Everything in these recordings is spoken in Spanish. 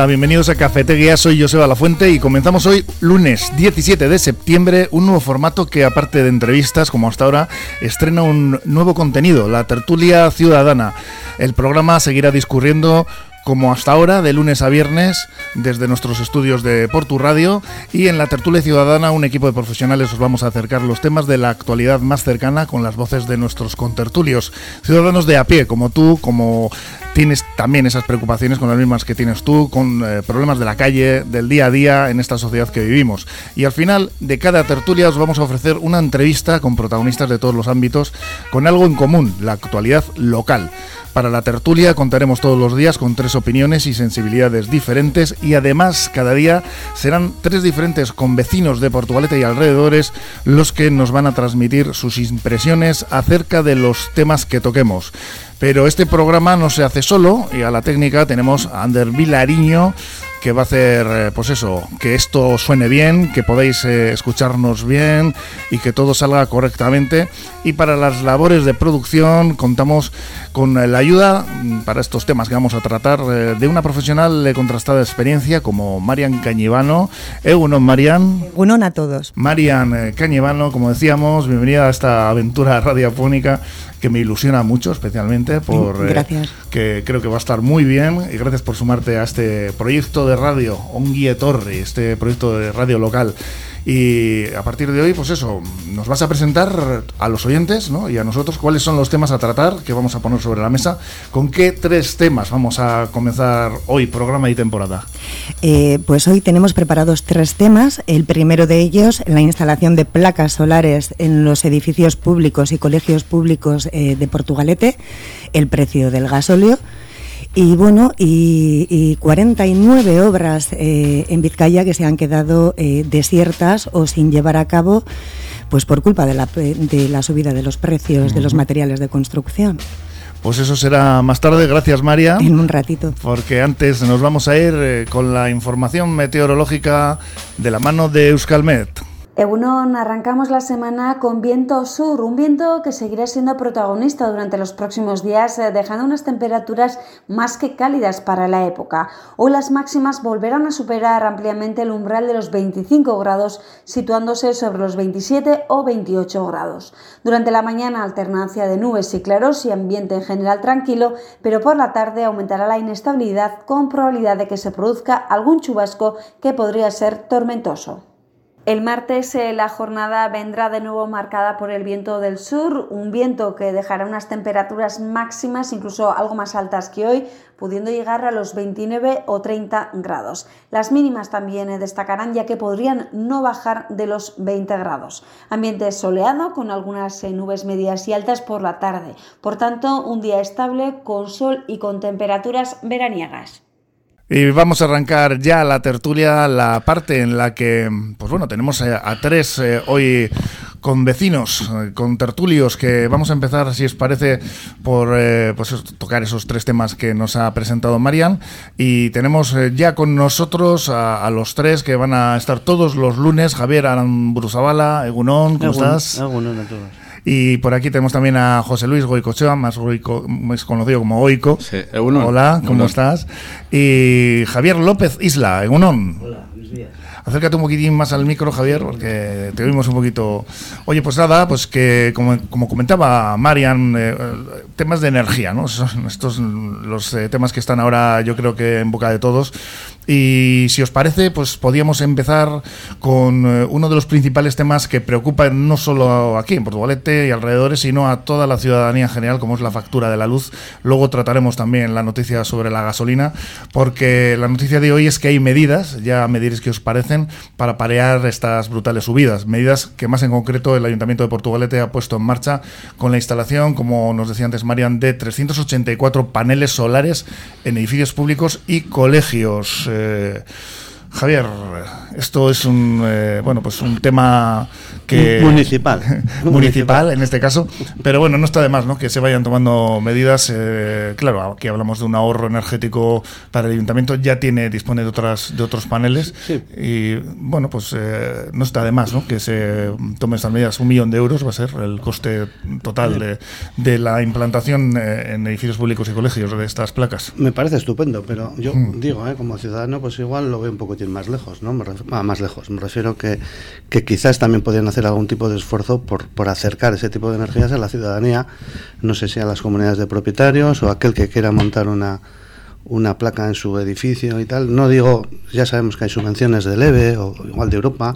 Hola, bienvenidos a Cafetería, soy Joseba La Fuente y comenzamos hoy, lunes 17 de septiembre, un nuevo formato que aparte de entrevistas, como hasta ahora, estrena un nuevo contenido, la tertulia ciudadana. El programa seguirá discurriendo como hasta ahora, de lunes a viernes, desde nuestros estudios de Portu Radio y en la tertulia ciudadana un equipo de profesionales os vamos a acercar los temas de la actualidad más cercana con las voces de nuestros contertulios, ciudadanos de a pie, como tú, como tienes también esas preocupaciones con las mismas que tienes tú, con eh, problemas de la calle, del día a día en esta sociedad que vivimos. Y al final de cada tertulia os vamos a ofrecer una entrevista con protagonistas de todos los ámbitos, con algo en común, la actualidad local. Para la tertulia contaremos todos los días con tres opiniones y sensibilidades diferentes y además cada día serán tres diferentes convecinos de Portugalete y alrededores los que nos van a transmitir sus impresiones acerca de los temas que toquemos. Pero este programa no se hace solo y a la técnica tenemos a Ander Vilariño que va a hacer, eh, pues eso, que esto suene bien, que podáis eh, escucharnos bien y que todo salga correctamente. Y para las labores de producción contamos con la ayuda mm, para estos temas que vamos a tratar eh, de una profesional de contrastada experiencia como Marian Cañivano. Egunon, Marian. Egunon a todos. Marian Cañivano, como decíamos, bienvenida a esta aventura radiofónica que me ilusiona mucho, especialmente por que creo que va a estar muy bien y gracias por sumarte a este proyecto de radio, Onguie Torre, este proyecto de radio local. Y a partir de hoy, pues eso, nos vas a presentar a los oyentes ¿no? y a nosotros cuáles son los temas a tratar que vamos a poner sobre la mesa. ¿Con qué tres temas vamos a comenzar hoy, programa y temporada? Eh, pues hoy tenemos preparados tres temas. El primero de ellos, la instalación de placas solares en los edificios públicos y colegios públicos eh, de Portugalete, el precio del gasóleo. Y bueno, y, 49 obras eh, en Vizcaya que se han quedado eh, desiertas o sin llevar a cabo pues por culpa de la, de la subida de los precios de los materiales de construcción. Pues eso será más tarde, gracias María. En un ratito. Porque antes nos vamos a ir eh, con la información meteorológica de la mano de Euskalmet. Egunon, arrancamos la semana con viento sur, un viento que seguirá siendo protagonista durante los próximos días, eh, dejando unas temperaturas más que cálidas para la época. Hoy las máximas volverán a superar ampliamente el umbral de los 25 grados, situándose sobre los 27 o 28 grados. Durante la mañana alternancia de nubes y claros y ambiente en general tranquilo, pero por la tarde aumentará la inestabilidad con probabilidad de que se produzca algún chubasco que podría ser tormentoso. El martes eh, la jornada vendrá de nuevo marcada por el viento del sur, un viento que dejará unas temperaturas máximas incluso algo más altas que hoy, pudiendo llegar a los 29 o 30 grados. Las mínimas también eh, destacarán ya que podrían no bajar de los 20 grados. Ambiente soleado con algunas eh, nubes medias y altas por la tarde. Por tanto, un día estable con sol y con temperaturas veraniegas. Y vamos a arrancar ya la tertulia, la parte en la que, pues bueno, tenemos a, tres eh, hoy con vecinos, eh, con tertulios, que vamos a empezar, si os parece, por eh, pues tocar esos tres temas que nos ha presentado Marian. Y tenemos ya con nosotros a, los tres que van a estar todos los lunes, Javier Arambruzabala, Egunon, ¿cómo estás? Egunon a todos. Y por aquí tenemos también a José Luis Goicochea, más, más conocido como Oico. Sí, Hola, ¿cómo estás? Y Javier López Isla, Egunon. Hola, buenos días. Acércate un poquitín más al micro, Javier, porque te oímos un poquito. Oye, pues nada, pues que como, como comentaba Marian, eh, temas de energía, ¿no? Estos los eh, temas que están ahora, yo creo que en boca de todos. Y si os parece, pues podíamos empezar con eh, uno de los principales temas que preocupan no solo aquí en Portugalete y alrededores, sino a toda la ciudadanía en general, como es la factura de la luz. Luego trataremos también la noticia sobre la gasolina, porque la noticia de hoy es que hay medidas, ya me qué os parecen, para parear estas brutales subidas. Medidas que más en concreto el Ayuntamiento de Portugalete ha puesto en marcha con la instalación, como nos decía antes Marian, de 384 paneles solares en edificios públicos y colegios. Eh, Javier, esto es un eh, bueno pues un tema que municipal municipal en este caso, pero bueno no está de más ¿no? que se vayan tomando medidas. Eh, claro, aquí hablamos de un ahorro energético para el ayuntamiento, ya tiene dispone de otras de otros paneles y bueno pues eh, no está de más ¿no? que se tomen estas medidas. Un millón de euros va a ser el coste total de, de la implantación en edificios públicos y colegios de estas placas. Me parece estupendo, pero yo mm. digo, como ciudadano pues igual lo veo un poco más lejos, ¿no? Ah, más lejos. Me refiero que, que quizás también podrían hacer algún tipo de esfuerzo por, por acercar ese tipo de energías a la ciudadanía, no sé si a las comunidades de propietarios o aquel que quiera montar una, una placa en su edificio y tal. No digo, ya sabemos que hay subvenciones del EVE o igual de Europa,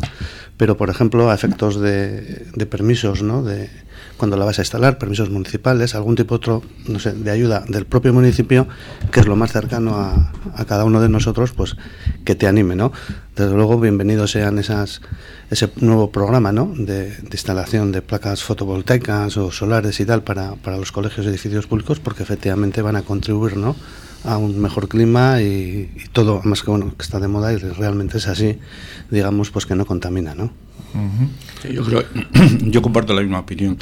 pero por ejemplo a efectos de, de permisos, ¿no? De, cuando la vas a instalar, permisos municipales, algún tipo otro, no sé, de ayuda del propio municipio, que es lo más cercano a, cada uno de nosotros, pues que te anime, ¿no? Desde luego, bienvenidos sean esas, ese nuevo programa, ¿no? De, de instalación de placas fotovoltaicas o solares y tal para, para los colegios y edificios públicos, porque efectivamente van a contribuir, ¿no? a un mejor clima y, y, todo, más que bueno, que está de moda y realmente es así, digamos, pues que no contamina, ¿no? Yo, creo, yo comparto la misma opinión.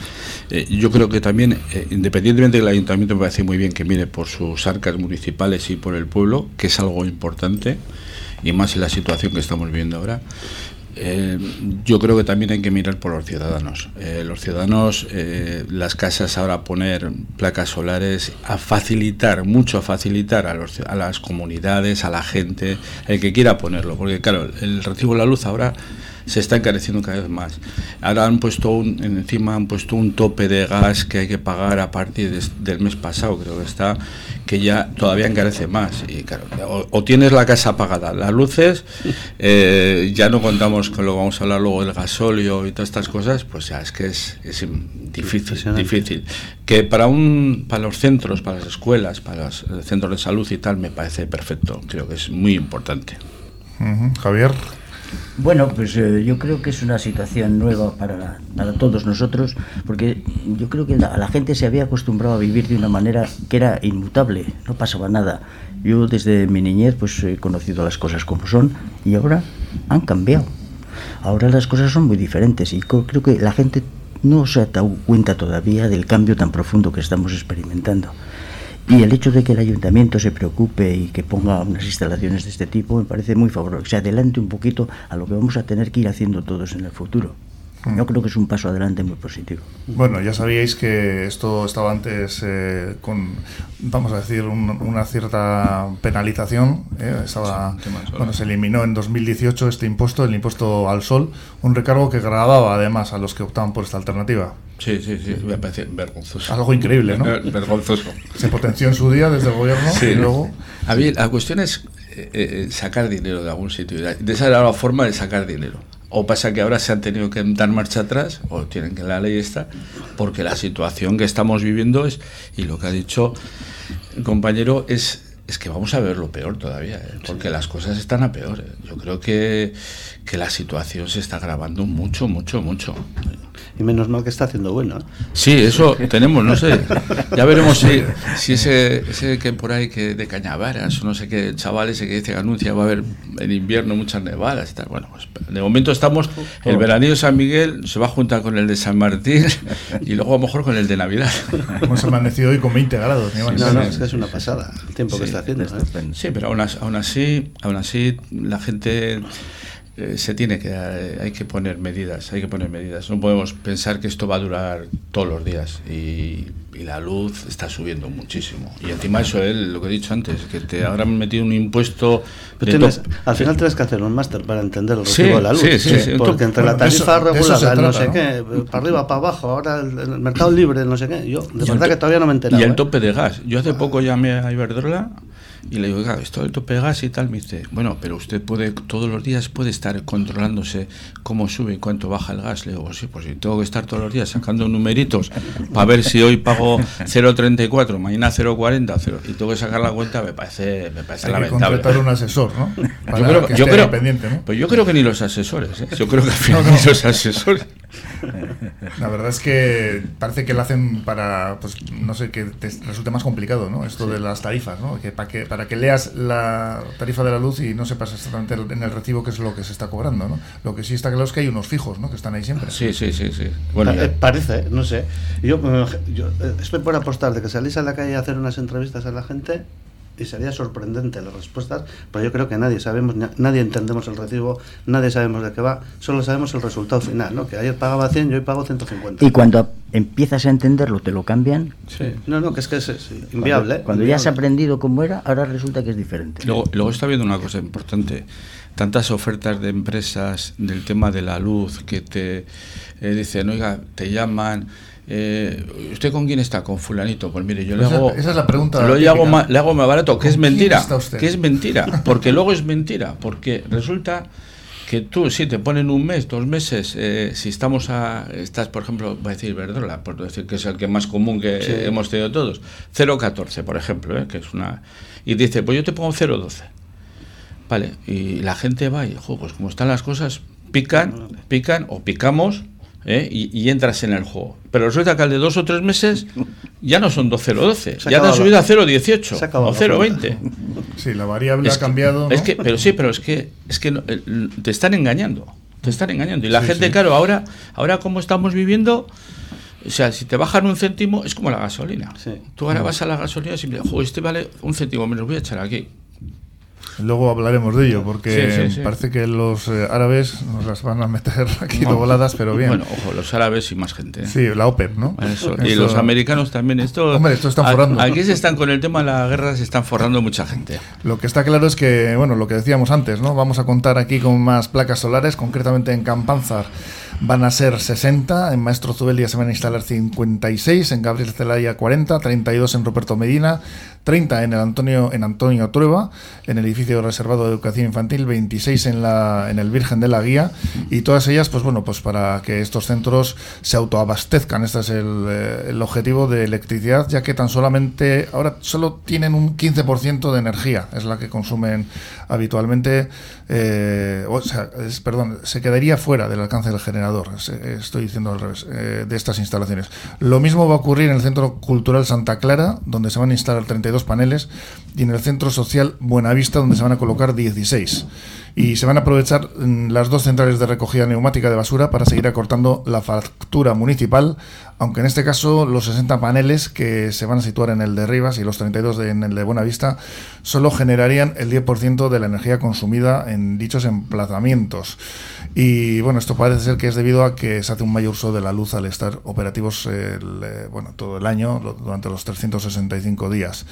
Eh, yo creo que también, eh, independientemente del ayuntamiento, me parece muy bien que mire por sus arcas municipales y por el pueblo, que es algo importante, y más en la situación que estamos viviendo ahora. Eh, yo creo que también hay que mirar por los ciudadanos. los ciudadanos, las casas ahora poner placas solares, a facilitar, mucho facilitar a, los, a las comunidades, a la gente, el que quiera ponerlo. Porque claro, el recibo de la luz ahora se está encareciendo cada vez más. Ahora han puesto un, encima han puesto un tope de gas que hay que pagar a partir del mes pasado, creo que está, que ya todavía encarece más. Y claro, o, tienes la casa apagada, las luces, eh, ya no contamos con lo que vamos a hablar luego del gasóleo y todas estas cosas, pues ya es que es, es difícil, difícil. Que para un, para los centros, para las escuelas, para los centros de salud y tal, me parece perfecto. Creo que es muy importante. Javier. Bueno, pues eh, yo creo que es una situación nueva para, para todos nosotros, porque yo creo que la, la, gente se había acostumbrado a vivir de una manera que era inmutable, no pasaba nada. Yo desde mi niñez pues he conocido las cosas como son y ahora han cambiado. Ahora las cosas son muy diferentes y creo que la gente no se ha dado cuenta todavía del cambio tan profundo que estamos experimentando. Y el hecho de que el ayuntamiento se preocupe y que ponga unas instalaciones de este tipo me parece muy favorable. Que se adelante un poquito a lo que vamos a tener que ir haciendo todos en el futuro. Mm. Yo creo que es un paso adelante muy positivo. Bueno, ya sabíais que esto estaba antes eh, con, vamos a decir, un, una cierta penalización. Eh, estaba, bueno, se eliminó en 2018 este impuesto, el impuesto al sol, un recargo que grababa además a los que optaban por esta alternativa. Sí, sí, sí, me parece vergonzoso. Algo increíble, ¿no? vergonzoso. Se potenció en su día desde el gobierno sí. y luego... A mí, la cuestión es eh, eh, sacar dinero de algún sitio. De esa era la forma de sacar dinero. O pasa que ahora se han tenido que dar marcha atrás, o tienen que la ley está, porque la situación que estamos viviendo es, y lo que ha dicho el compañero, es es que vamos a ver lo peor todavía, ¿eh? porque las cosas están a peor. ¿eh? Yo creo que, que, la situación se está agravando mucho, mucho, mucho. Y menos mal que está haciendo bueno. ¿eh? Sí, eso tenemos, no sé. Ya veremos si, si ese, ese que por ahí que de Cañavaras, no sé qué, chaval ese que dice que anuncia va a haber en invierno muchas nevadas y tal. Bueno, pues de momento estamos, el veranillo de San Miguel se va a juntar con el de San Martín y luego a lo mejor con el de Navidad. Hemos amanecido hoy con 20 grados. No, no, es que es una pasada el tiempo sí. que está haciendo. ¿eh? Sí, pero aún así, aún así, aún así la gente eh, se tiene que eh, hay que poner medidas, hay que poner medidas. No podemos pensar que esto va a durar todos los días y, y la luz está subiendo muchísimo. Y encima eso es lo que he dicho antes, que te habrán metido un impuesto. Tienes, al final tienes que hacer un máster para entender el recibo sí, de la luz. Sí, sí, sí. Porque entre la tarifa eso, regulada, trata, no sé ¿no? qué, para arriba, para abajo, ahora el, el, mercado libre, no sé qué. Yo, de verdad que todavía no me he enterado. Y el tope de gas. Yo hace poco llamé a Iberdrola y le digo, oiga, esto del tope de gas y tal, me dice, bueno, pero usted puede, todos los días puede estar controlándose cómo sube y cuánto baja el gas. Le digo, sí, pues si tengo que estar todos los días sacando numeritos para ver si hoy pago 0,34, mañana 0,40 0, y tengo que sacar la cuenta, me parece, me parece Hay lamentable. Que contratar un asesor, ¿no? Para yo creo, que yo creo, ¿no? Pues yo creo que ni los asesores, ¿eh? yo creo que al final no, no. ni los asesores. La verdad es que parece que lo hacen para, pues, no sé, que te resulte más complicado, ¿no? Esto de las tarifas, ¿no? Que para, que para que leas la tarifa de la luz y no sepas exactamente en el recibo qué es lo que se está cobrando, ¿no? Lo que sí está claro es que hay unos fijos, ¿no? Que están ahí siempre. Sí, sí, sí, sí. Bueno, eh, parece, no sé. Yo, yo eh, estoy por apostar de que salís a la calle a hacer unas entrevistas a la gente y sería sorprendente las respuestas, pero yo creo que nadie sabemos, nadie entendemos el recibo, nadie sabemos de qué va, solo sabemos el resultado final, ¿no? Que ayer pagaba 100 y hoy pago 150. Y cuando empiezas a entenderlo, te lo cambian. Sí, no, no, que es que es, inviable. Cuando, ya has aprendido cómo era, ahora resulta que es diferente. Luego, luego está viendo una cosa importante, tantas ofertas de empresas del tema de la luz que te eh, dicen, oiga, te llaman eh, ¿usted con quién está? Con fulanito. Pues mire, yo le hago... Esa es la pregunta. Lo hago más, le hago más barato, que es mentira. Que es mentira, porque luego es mentira, porque resulta que tú, si te ponen un mes, dos meses, eh, si estamos a, estás, por ejemplo, voy a decir Verdola, por decir que es el que más común que hemos tenido todos, 0,14, por ejemplo, eh, que es una... Y dice, pues yo te pongo 0,12. Vale, y la gente va y, pues como están las cosas, pican, pican o picamos ¿eh? y, entras en el juego. Pero resulta que al de dos o tres meses ya no son 12 o 12, ya te han subido a 0,18 o 0,20. Sí, la variable ha cambiado. Es que, pero sí, pero es que, es que te están engañando. Te están engañando. Y la gente, claro, ahora, ahora como estamos viviendo. O sea, si te bajan un céntimo, es como la gasolina. Tú ahora vas a la gasolina y siempre, este vale un céntimo menos, voy a echar aquí. Luego hablaremos de ello, porque parece que los eh, árabes nos las van a meter aquí de voladas, pero bien. Bueno, ojo, los árabes y más gente. ¿eh? Sí, la OPEP, ¿no? Y los americanos también. Esto, Hombre, esto están forrando. Aquí se están con el tema de la guerra, se están forrando mucha gente. Lo que está claro es que, bueno, lo que decíamos antes, ¿no? Vamos a contar aquí con más placas solares, concretamente en Campanzar van a ser 60, en Maestro Zubelia se van a instalar 56, en Gabriel Celaya 40, 32 en Roberto Medina, 30 en el Antonio en Antonio Trueba, en el edificio reservado de educación infantil, 26 en la en el Virgen de la Guía y todas ellas pues bueno, pues para que estos centros se autoabastezcan, este es el, eh, el objetivo de electricidad, ya que tan solamente ahora solo tienen un 15% de energía, es la que consumen habitualmente eh, o sea, perdón, se quedaría fuera del alcance del generador, estoy diciendo al revés, eh, de estas instalaciones. Lo mismo va a ocurrir en el Centro Cultural Santa Clara, donde se van a instalar 32 paneles, y en el Centro Social Buenavista, donde se van a colocar 16 y se van a aprovechar mm, las dos centrales de recogida neumática de basura para seguir acortando la factura municipal, aunque en este caso los 60 paneles que se van a situar en el de Rivas y los 32 en el de Buenavista solo generarían el 10% de la energía consumida en dichos emplazamientos. Y bueno, esto parece ser que es debido a que se hace un mayor uso de la luz al estar operativos eh, bueno, todo el año durante los 365 días.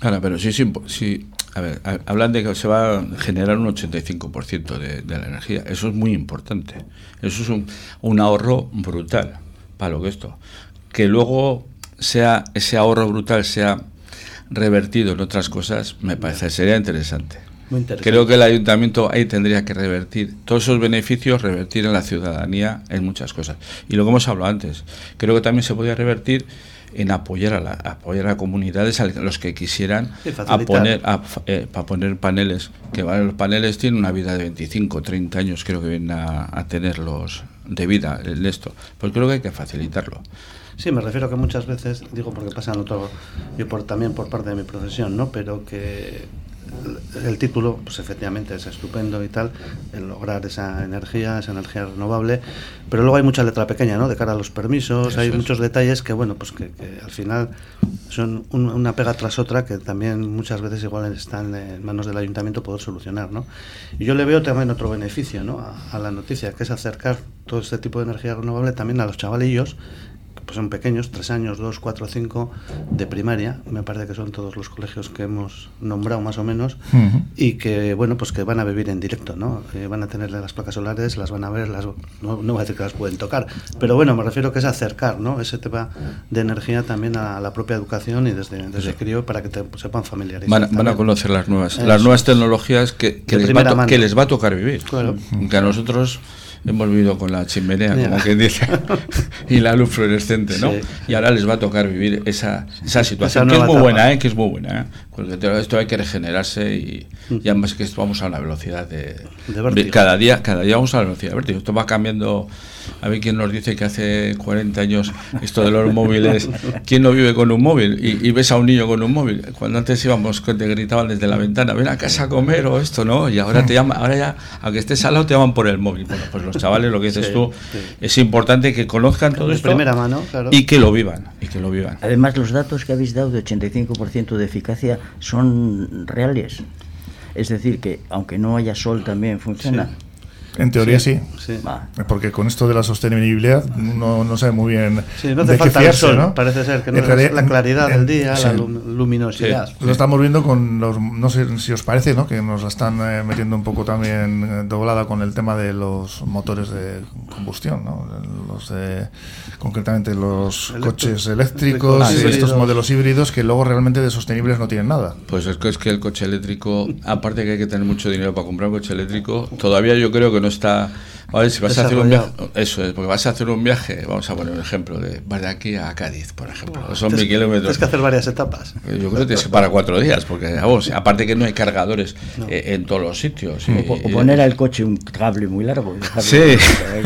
Ahora, pero sí, sí, sí a ver, hablan de que se va a generar un 85% de, de la energía. Eso es muy importante. Eso es un, un, ahorro brutal para lo que esto. Que luego sea ese ahorro brutal sea revertido en otras cosas, me parece sería interesante. Creo que el ayuntamiento ahí tendría que revertir todos esos beneficios, revertir en la ciudadanía en muchas cosas. Y lo que hemos hablado antes, creo que también se podría revertir en apoyar a, la, apoyar a comunidades a los que quisieran a poner, eh, para poner paneles, que los paneles tienen una vida de 25, 30 años, creo que vienen a, a tenerlos de vida en esto, pues creo que hay que facilitarlo. Sí, me refiero que muchas veces, digo porque pasa en otro, yo por, también por parte de mi profesión, ¿no? Pero que el título, pues efectivamente es estupendo y tal, el lograr esa energía, esa energía renovable, pero luego hay mucha letra pequeña, ¿no? De cara a los permisos, hay muchos detalles que, bueno, pues que, al final son una pega tras otra que también muchas veces igual están en manos del ayuntamiento poder solucionar, ¿no? Y yo le veo también otro beneficio, ¿no? A, a la noticia, que es acercar todo este tipo de energía renovable también a los chavalillos pues son pequeños, tres años, dos, cuatro, cinco de primaria, me parece que son todos los colegios que hemos nombrado más o menos, y que bueno, pues que van a vivir en directo, ¿no? Eh, van a tener las placas solares, las van a ver, las, no, no voy a decir que las pueden tocar, pero bueno, me refiero que es acercar, ¿no? Ese tema de energía también a la propia educación y desde, desde crío para que te, sepan familiarizar. Van, van, a conocer las nuevas, las nuevas tecnologías que, que, les va, que, les va, a tocar vivir. Claro. Que a nosotros hemos vivido con la chimenea, como quien dice, y la luz fluorescente, ¿no? Y ahora les va a tocar vivir esa, esa situación, que es muy buena, ¿eh? Que es muy buena, ¿eh? Porque esto hay que regenerarse y, y además que esto vamos a una velocidad de, de cada día, cada día vamos a la velocidad de vértigo. Esto va cambiando a ver quién nos dice que hace 40 años esto de los móviles, ¿quién no vive con un móvil? Y, ves a un niño con un móvil. Cuando antes íbamos, te gritaban desde la ventana, ven a casa a comer o esto, ¿no? Y ahora te llaman, ahora ya, aunque estés al lado, te llaman por el móvil. Bueno, pues los chavales, lo que dices tú, es importante que conozcan todo esto. primera mano, Y que lo vivan, y que lo vivan. Además, los datos que habéis dado de 85% de eficacia son reales. Es decir, que aunque no haya sol también funciona. En teoría sí. Porque con esto de la sostenibilidad no, no sabe muy bien. Sí, no te falta el sol, ¿no? Parece ser que no es la claridad del día, la luminosidad. Lo estamos viendo con los. No sé si os parece, ¿no? Que nos la están eh, metiendo un poco también eh, doblada con el tema de los motores de combustión, ¿no? Los de, concretamente los coches eléctricos y estos modelos híbridos que luego realmente de sostenibles no tienen nada. Pues es que, es que el coche eléctrico, aparte que hay que tener mucho dinero para comprar un coche eléctrico, todavía yo creo que no está a ver, si vas a hacer un viaje, eso es, porque vas a hacer un viaje, vamos a poner un ejemplo, de, de aquí a Cádiz, por ejemplo, son mil kilómetros. Tienes que hacer varias etapas. Eh, yo creo que tienes que para cuatro días, porque vamos, aparte que no hay cargadores eh, en todos los sitios. o, poner al coche un cable muy largo. Sí.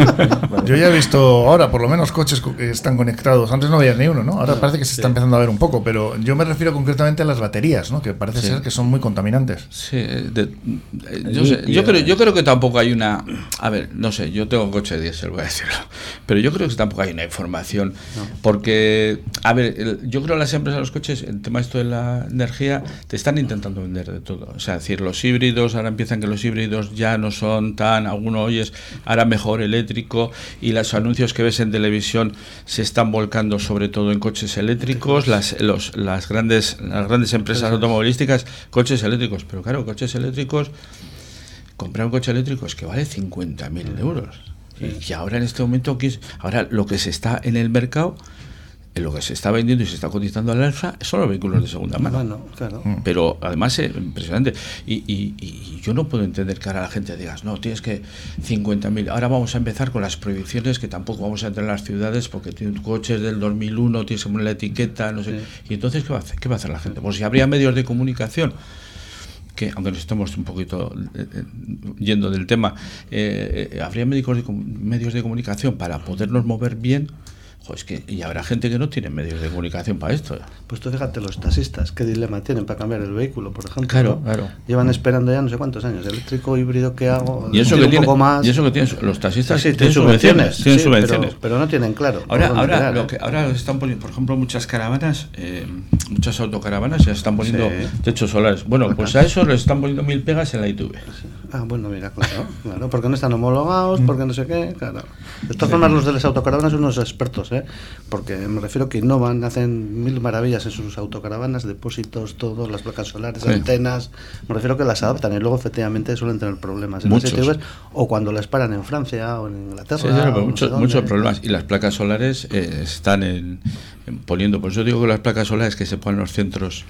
yo ya he visto ahora, por lo menos, coches que están conectados. Antes no veías ni uno, ¿no? Ahora parece que se está empezando a ver un poco, pero yo me refiero concretamente a las baterías, ¿no? Que parece ser que son muy contaminantes. Sí, yo, yo, creo, yo creo que tampoco hay una... A ver, no sé, yo tengo coche de diésel, voy a decirlo. Pero yo creo que tampoco hay una información. Porque, a ver, yo creo que las empresas de los coches, el tema esto de la energía, te están intentando vender de todo. O sea, decir, los híbridos, ahora empiezan que los híbridos ya no son tan, alguno oyes, ahora mejor eléctrico, y los anuncios que ves en televisión se están volcando sobre todo en coches eléctricos, las, los, las, grandes, las grandes empresas automovilísticas, coches eléctricos. Pero claro, coches eléctricos comprar un coche eléctrico es que vale 50.000 euros. Y ahora en este momento, ahora lo que se está en el mercado, lo que se está vendiendo y se está cotizando al alza son los vehículos de segunda mano. Mm. Pero además es impresionante. Y, yo no puedo entender que ahora la gente diga, no, tienes que 50.000. Ahora vamos a empezar con las prohibiciones que tampoco vamos a entrar en las ciudades porque tienes coches del 2001, tienes que poner la etiqueta, no sé. Y entonces, ¿qué va, a hacer? ¿qué va a hacer la gente? Pues si habría medios de comunicación que aunque nos estemos un poquito eh, eh, yendo del tema, eh, habría médicos de, medios de comunicación para podernos mover bien que, y habrá gente que no tiene medios de comunicación para esto. Pues tú fíjate, los taxistas, qué dilema tienen para cambiar el vehículo, por ejemplo. Claro, claro. Llevan esperando ya no sé cuántos años, eléctrico, híbrido, ¿qué hago? Y eso, que tiene, más. y eso que tienen los taxistas tienen subvenciones. tienen subvenciones. Pero, no tienen claro. Ahora, ahora, lo que, ahora están poniendo, por ejemplo, muchas caravanas, eh, muchas autocaravanas ya están poniendo techos solares. Bueno, pues a eso les están poniendo mil pegas en la ITV. Ah, bueno, mira, claro, claro, porque no están homologados, porque no sé qué, claro. De todas formas, los de las autocaravanas son unos expertos, ¿eh? Porque me refiero que innovan, hacen mil maravillas en sus autocaravanas, depósitos, todo, las placas solares, antenas. Me refiero que las adaptan y luego efectivamente suelen tener problemas en muchos. o cuando las paran en Francia o en Inglaterra. Sí, muchos, muchos problemas. Y las placas solares eh, están en, poniendo, por eso digo que las placas solares que se ponen en los centros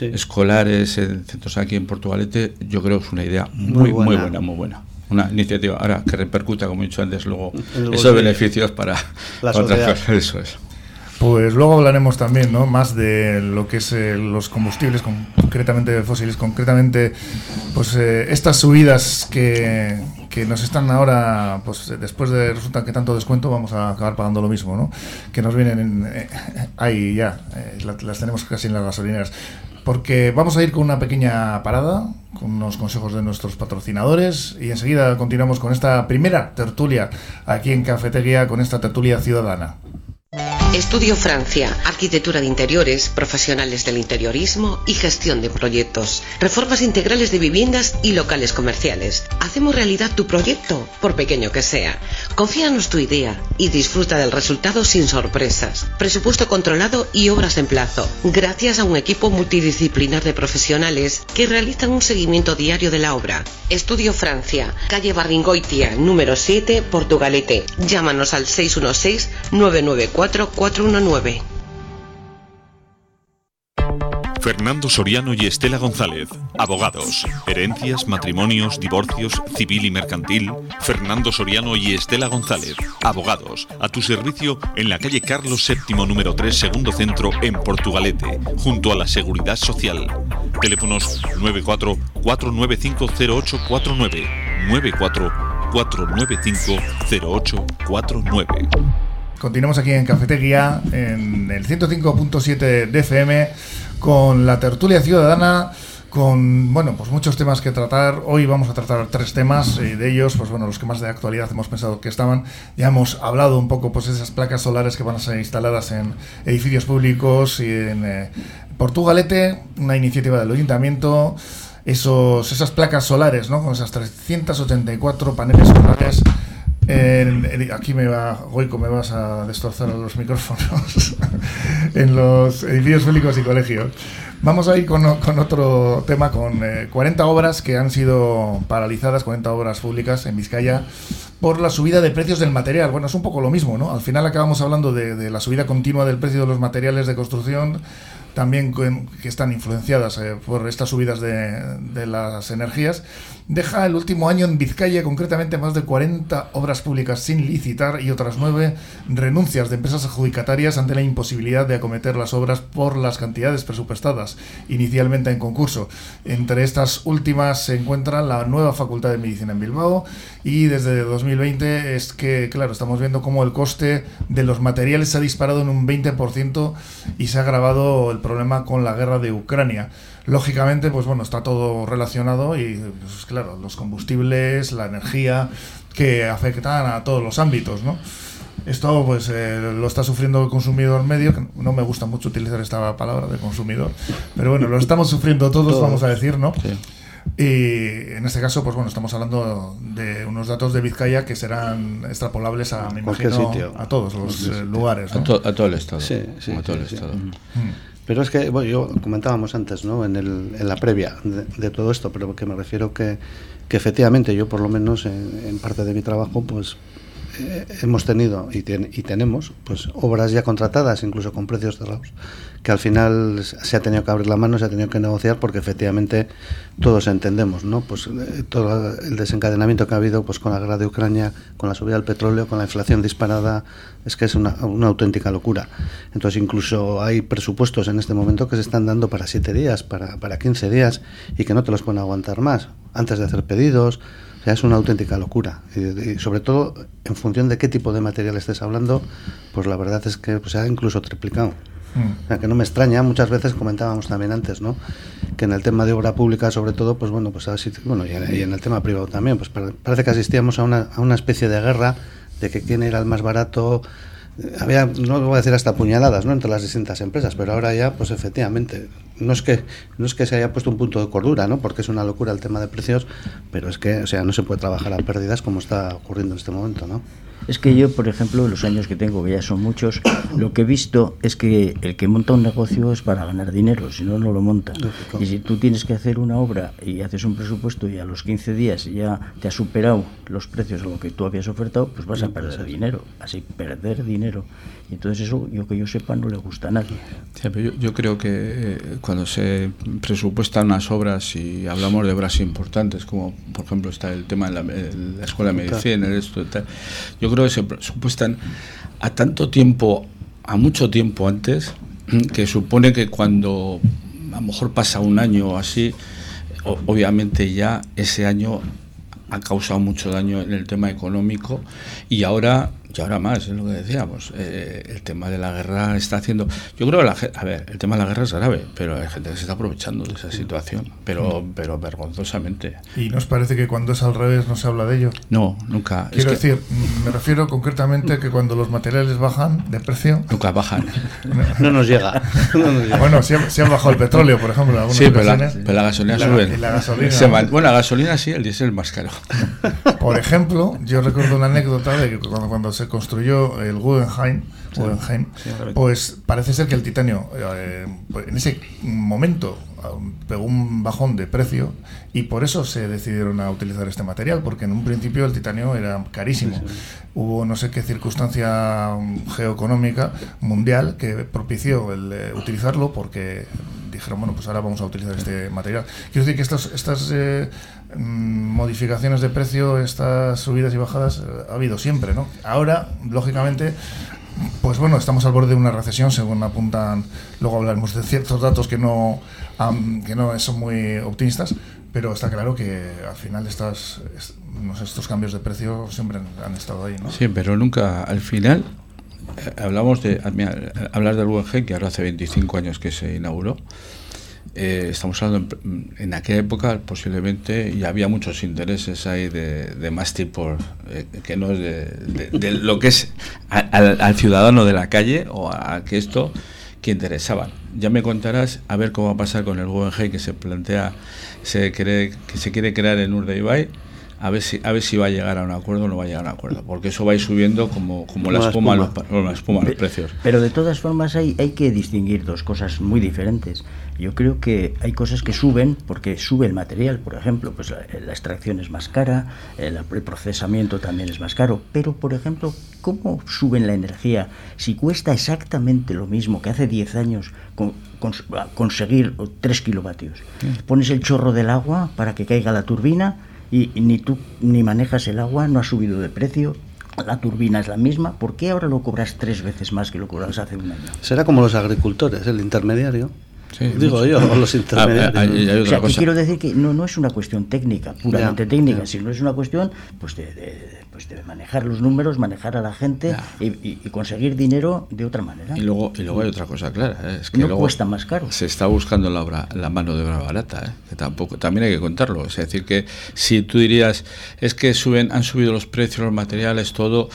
escolares, en centros aquí en Portugalete, yo creo que es una idea muy, muy buena, muy buena una iniciativa ahora que repercuta, como he dicho antes, luego esos beneficios para, la otras Eso es. Pues luego hablaremos también ¿no? más de lo que es eh, los combustibles, concretamente fósiles, concretamente pues eh, estas subidas que, que, nos están ahora, pues después de resulta que tanto descuento vamos a acabar pagando lo mismo, ¿no? que nos vienen eh, ahí ya, las tenemos casi en las gasolineras. Porque vamos a ir con una pequeña parada, con unos consejos de nuestros patrocinadores y enseguida continuamos con esta primera tertulia aquí en Cafetería, con esta tertulia ciudadana. Estudio Francia, arquitectura de interiores, profesionales del interiorismo y gestión de proyectos, reformas integrales de viviendas y locales comerciales. Hacemos realidad tu proyecto, por pequeño que sea. Confíanos tu idea y disfruta del resultado sin sorpresas. Presupuesto controlado y obras en plazo, gracias a un equipo multidisciplinar de profesionales que realizan un seguimiento diario de la obra. Estudio Francia, calle Barringoitia, número 7, Portugalete. Llámanos al 616 994 419. Fernando Soriano y Estela González, abogados, herencias, matrimonios, divorcios, civil y mercantil. Fernando Soriano y Estela González, abogados, a tu servicio en la calle Carlos VII número 3, segundo centro en Portugalete, junto a la Seguridad Social. Teléfonos 94 495 0849 94 495 0849. Continuamos aquí en Cafetería, en el 105.7 de FM, con la tertulia ciudadana, con bueno, pues muchos temas que tratar. Hoy vamos a tratar tres temas, de ellos, pues bueno, los que más de actualidad hemos pensado que estaban. Ya hemos hablado un poco, pues de esas placas solares que van a ser instaladas en edificios públicos y en eh, Portugalete, una iniciativa del ayuntamiento. Esos, esas placas solares, ¿no? Con esas 384 paneles solares aquí me va, Goico, me vas a destrozar los micrófonos en los edificios públicos y colegios. Vamos a ir con, otro tema, con 40 eh, obras que han sido paralizadas, 40 obras públicas en Vizcaya, por la subida de precios del material. Bueno, es un poco lo mismo, ¿no? Al final acabamos hablando de, de la subida continua del precio de los materiales de construcción, también que están influenciadas eh, por estas subidas de, las energías, deja el último año en Vizcaya concretamente más de 40 obras públicas sin licitar y otras nueve renuncias de empresas adjudicatarias ante la imposibilidad de acometer las obras por las cantidades presupuestadas inicialmente en concurso. Entre estas últimas se encuentra la nueva Facultad de Medicina en Bilbao y desde 2020 es que, claro, estamos viendo cómo el coste de los materiales se ha disparado en un 20% y se ha agravado el problema con la guerra de Ucrania. Lógicamente, pues bueno, está todo relacionado y, pues claro, los combustibles, la energía, que afectan a todos los ámbitos, ¿no? Esto pues eh, lo está sufriendo el consumidor medio, que no me gusta mucho utilizar esta palabra de consumidor, pero bueno, lo estamos sufriendo todos, vamos a decir, ¿no? Y en este caso, pues bueno, estamos hablando de unos datos de Vizcaya que serán extrapolables a, me imagino, a todos los eh, lugares. A, todo el Estado. Sí, sí, a todo el Estado. Mm. Pero es que, bueno, yo comentábamos antes, ¿no? En, el, en la previa de, todo esto, pero que me refiero que, que efectivamente yo, por lo menos en parte de mi trabajo, pues eh, hemos tenido y, y, tenemos pues obras ya contratadas, incluso con precios cerrados, que al final se ha tenido que abrir la mano, se ha tenido que negociar porque efectivamente todos entendemos, ¿no? Pues eh, todo el desencadenamiento que ha habido pues con la guerra de Ucrania, con la subida del petróleo, con la inflación disparada, es que es una, una auténtica locura. Entonces incluso hay presupuestos en este momento que se están dando para siete días, para, para 15 días y que no te los pueden aguantar más antes de hacer pedidos es una auténtica locura. Y, sobre todo, en función de qué tipo de material estés hablando, pues la verdad es que pues, se ha incluso triplicado. Mm. O sea, que no me extraña, muchas veces comentábamos también antes, ¿no? Que en el tema de obra pública, sobre todo, pues bueno, pues así, bueno, y en, el tema privado también, pues parece que asistíamos a una, a una especie de guerra de que quién era el más barato, había, no voy a decir hasta puñaladas, ¿no? entre las distintas empresas, pero ahora ya, pues efectivamente, no es que no es que se haya puesto un punto de cordura, ¿no? Porque es una locura el tema de precios, pero es que, o sea, no se puede trabajar a pérdidas como está ocurriendo en este momento, ¿no? Es que yo, por ejemplo, los años que tengo, que ya son muchos, lo que he visto es que el que monta un negocio es para ganar dinero, si no, no lo monta. Y si tú tienes que hacer una obra y haces un presupuesto y a los 15 días ya te ha superado los precios a lo que tú habías ofertado, pues vas a perder dinero. Así, perder dinero. Y entonces eso, yo que yo sepa, no le gusta a nadie. yo, creo que eh, cuando se presupuestan unas obras y hablamos de obras importantes, como por ejemplo está el tema de la, Escuela de Medicina, esto, tal, yo creo que se presupuestan a tanto tiempo, a mucho tiempo antes, que supone que cuando a lo mejor pasa un año o así, obviamente ya ese año ha causado mucho daño en el tema económico y ahora y ahora más, es lo que decíamos. Eh, el tema de la guerra está haciendo. Yo creo que la A ver, el tema de la guerra es grave, pero hay gente que se está aprovechando de esa situación, pero, mm. pero vergonzosamente. ¿Y nos parece que cuando es al revés no se habla de ello? No, nunca. Quiero decir, mm, me refiero concretamente que cuando los materiales bajan de precio. Nunca bajan. no, nos llega. bueno, si ha, bajado el petróleo, por ejemplo. sí, pero la, gasolina sube. la gasolina. bueno, la gasolina sí, el diésel más caro. por ejemplo, yo recuerdo una anécdota de que cuando, cuando se construyó el Guggenheim, pues parece ser que el titanio eh, pues en ese momento um, pegó un bajón de precio y por eso se decidieron a utilizar este material, porque en un principio el titanio era carísimo. Hubo no sé qué circunstancia um, geoeconómica mundial que propició el eh, utilizarlo porque dijeron, bueno, pues ahora vamos a utilizar este material. Quiero decir que estas, estas eh, modificaciones de precio, estas subidas y bajadas, eh, ha habido siempre, ¿no? Ahora, lógicamente, pues bueno, estamos al borde de una recesión, según apuntan, luego hablaremos de ciertos datos que no, que no son muy optimistas, pero está claro que al final estas, estos cambios de precio siempre han estado ahí, ¿no? Sí, pero nunca, al final, eh, hablamos de, hablar del UNG, que ahora hace 25 años que se inauguró, eh, estamos hablando en, aquella época posiblemente y había muchos intereses ahí de, más tipo eh, que no es de, lo que es al, ciudadano de la calle o a, que esto que interesaban. Ya me contarás a ver cómo va a pasar con el UNG que se plantea, se cree, que se quiere crear en Urdaibai a ver si a ver si va a llegar a un acuerdo o no va a llegar a un acuerdo porque eso va a ir subiendo como, como, la, espuma, Los, la espuma los precios. pero de todas formas hay, hay que distinguir dos cosas muy diferentes. Yo creo que hay cosas que suben porque sube el material por ejemplo pues la, extracción es más cara el, procesamiento también es más caro pero por ejemplo cómo suben la energía si cuesta exactamente lo mismo que hace 10 años con, conseguir 3 kilovatios pones el chorro del agua para que caiga la turbina y, ni tú ni manejas el agua, no ha subido de precio, la turbina es la misma, ¿por qué ahora lo cobras tres veces más que lo cobrabas hace un año? Será como los agricultores, el intermediario. Digo yo, los ah, intermediarios. o sea, que quiero decir que no, no es una cuestión técnica, puramente técnica, sino es una cuestión pues de, pues de, manejar los números, manejar a la gente y, conseguir dinero de otra manera. Y luego, y luego hay otra cosa clara, ¿eh? es que no cuesta más caro. Se está buscando la, obra, la mano de obra barata, ¿eh? que tampoco, también hay que contarlo. Es decir, que si tú dirías, es que suben, han subido los precios, los materiales, todo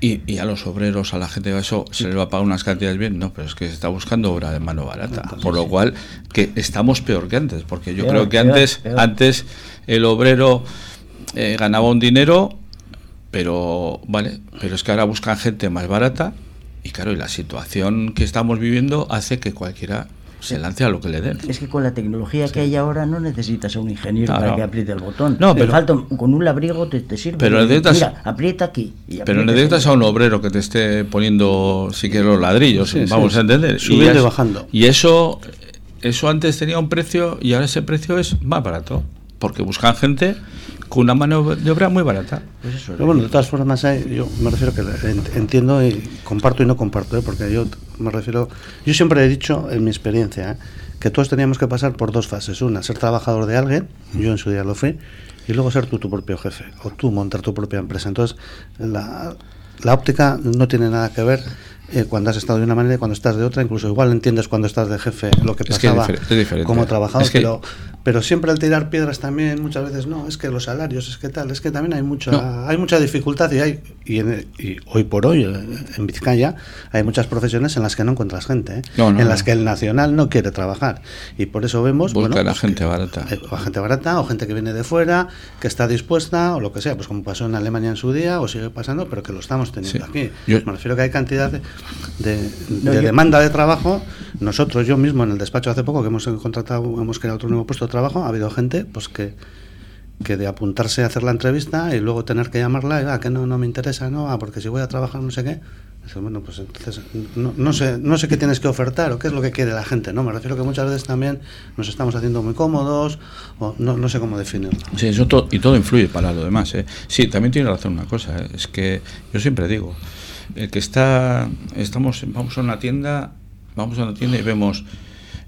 y, a los obreros, a la gente de eso, se les va a pagar unas cantidades bien. No, pero es que se está buscando obra de mano barata. por lo cual, que estamos peor que antes. Porque yo creo que antes, antes el obrero eh, ganaba un dinero, pero, vale, pero es que ahora buscan gente más barata. Y claro, y la situación que estamos viviendo hace que cualquiera se lance a lo que le den. Es que con la tecnología que hay ahora no necesitas a un ingeniero para que apriete el botón. No, pero falta con un labriego te, sirve. Pero necesitas, Mira, aprieta aquí. pero necesitas a un obrero que te esté poniendo si quieres los ladrillos, vamos a entender. Subiendo y, bajando. Y eso eso antes tenía un precio y ahora ese precio es más barato, porque buscan gente con una mano de obra muy barata. Pues Pero bueno, de todas formas, yo me refiero que entiendo y comparto y no comparto, ¿eh? porque yo me refiero, yo siempre he dicho en mi experiencia ¿eh? que todos teníamos que pasar por dos fases. Una, ser trabajador de alguien, yo en su día lo fui, y luego ser tú tu propio jefe, o tú montar tu propia empresa. Entonces, la, la óptica no tiene nada que ver eh, cuando has estado de una manera y cuando estás de otra, incluso igual entiendes cuando estás de jefe lo que pasaba como trabajador, pero, pero siempre al tirar piedras también muchas veces no, es que los salarios, es que tal, es que también hay mucha, hay mucha dificultad y hay y, hoy por hoy eh, en Vizcaya hay muchas profesiones en las que no encuentras gente, ¿eh? en las que el nacional no quiere trabajar. Y por eso vemos Busca bueno, la gente barata, o gente barata o gente que viene de fuera, que está dispuesta o lo que sea, pues como pasó en Alemania en su día o sigue pasando, pero que lo estamos teniendo aquí. Me refiero que hay cantidad de de, demanda de trabajo. Nosotros, yo mismo en el despacho hace poco que hemos contratado, hemos creado otro nuevo puesto de trabajo, ha habido gente pues que, que de apuntarse a hacer la entrevista y luego tener que llamarla y ah, que no, no me interesa, no, ah, porque si voy a trabajar no sé qué. Bueno, pues entonces no, no, sé, no sé qué tienes que ofertar o qué es lo que quiere la gente, ¿no? Me refiero que muchas veces también nos estamos haciendo muy cómodos o no, no sé cómo definirlo. Sí, eso y todo influye para lo demás, ¿eh? Sí, también tiene razón una cosa, ¿eh? es que yo siempre digo, el que está, estamos, vamos a una tienda, vamos a una tienda y vemos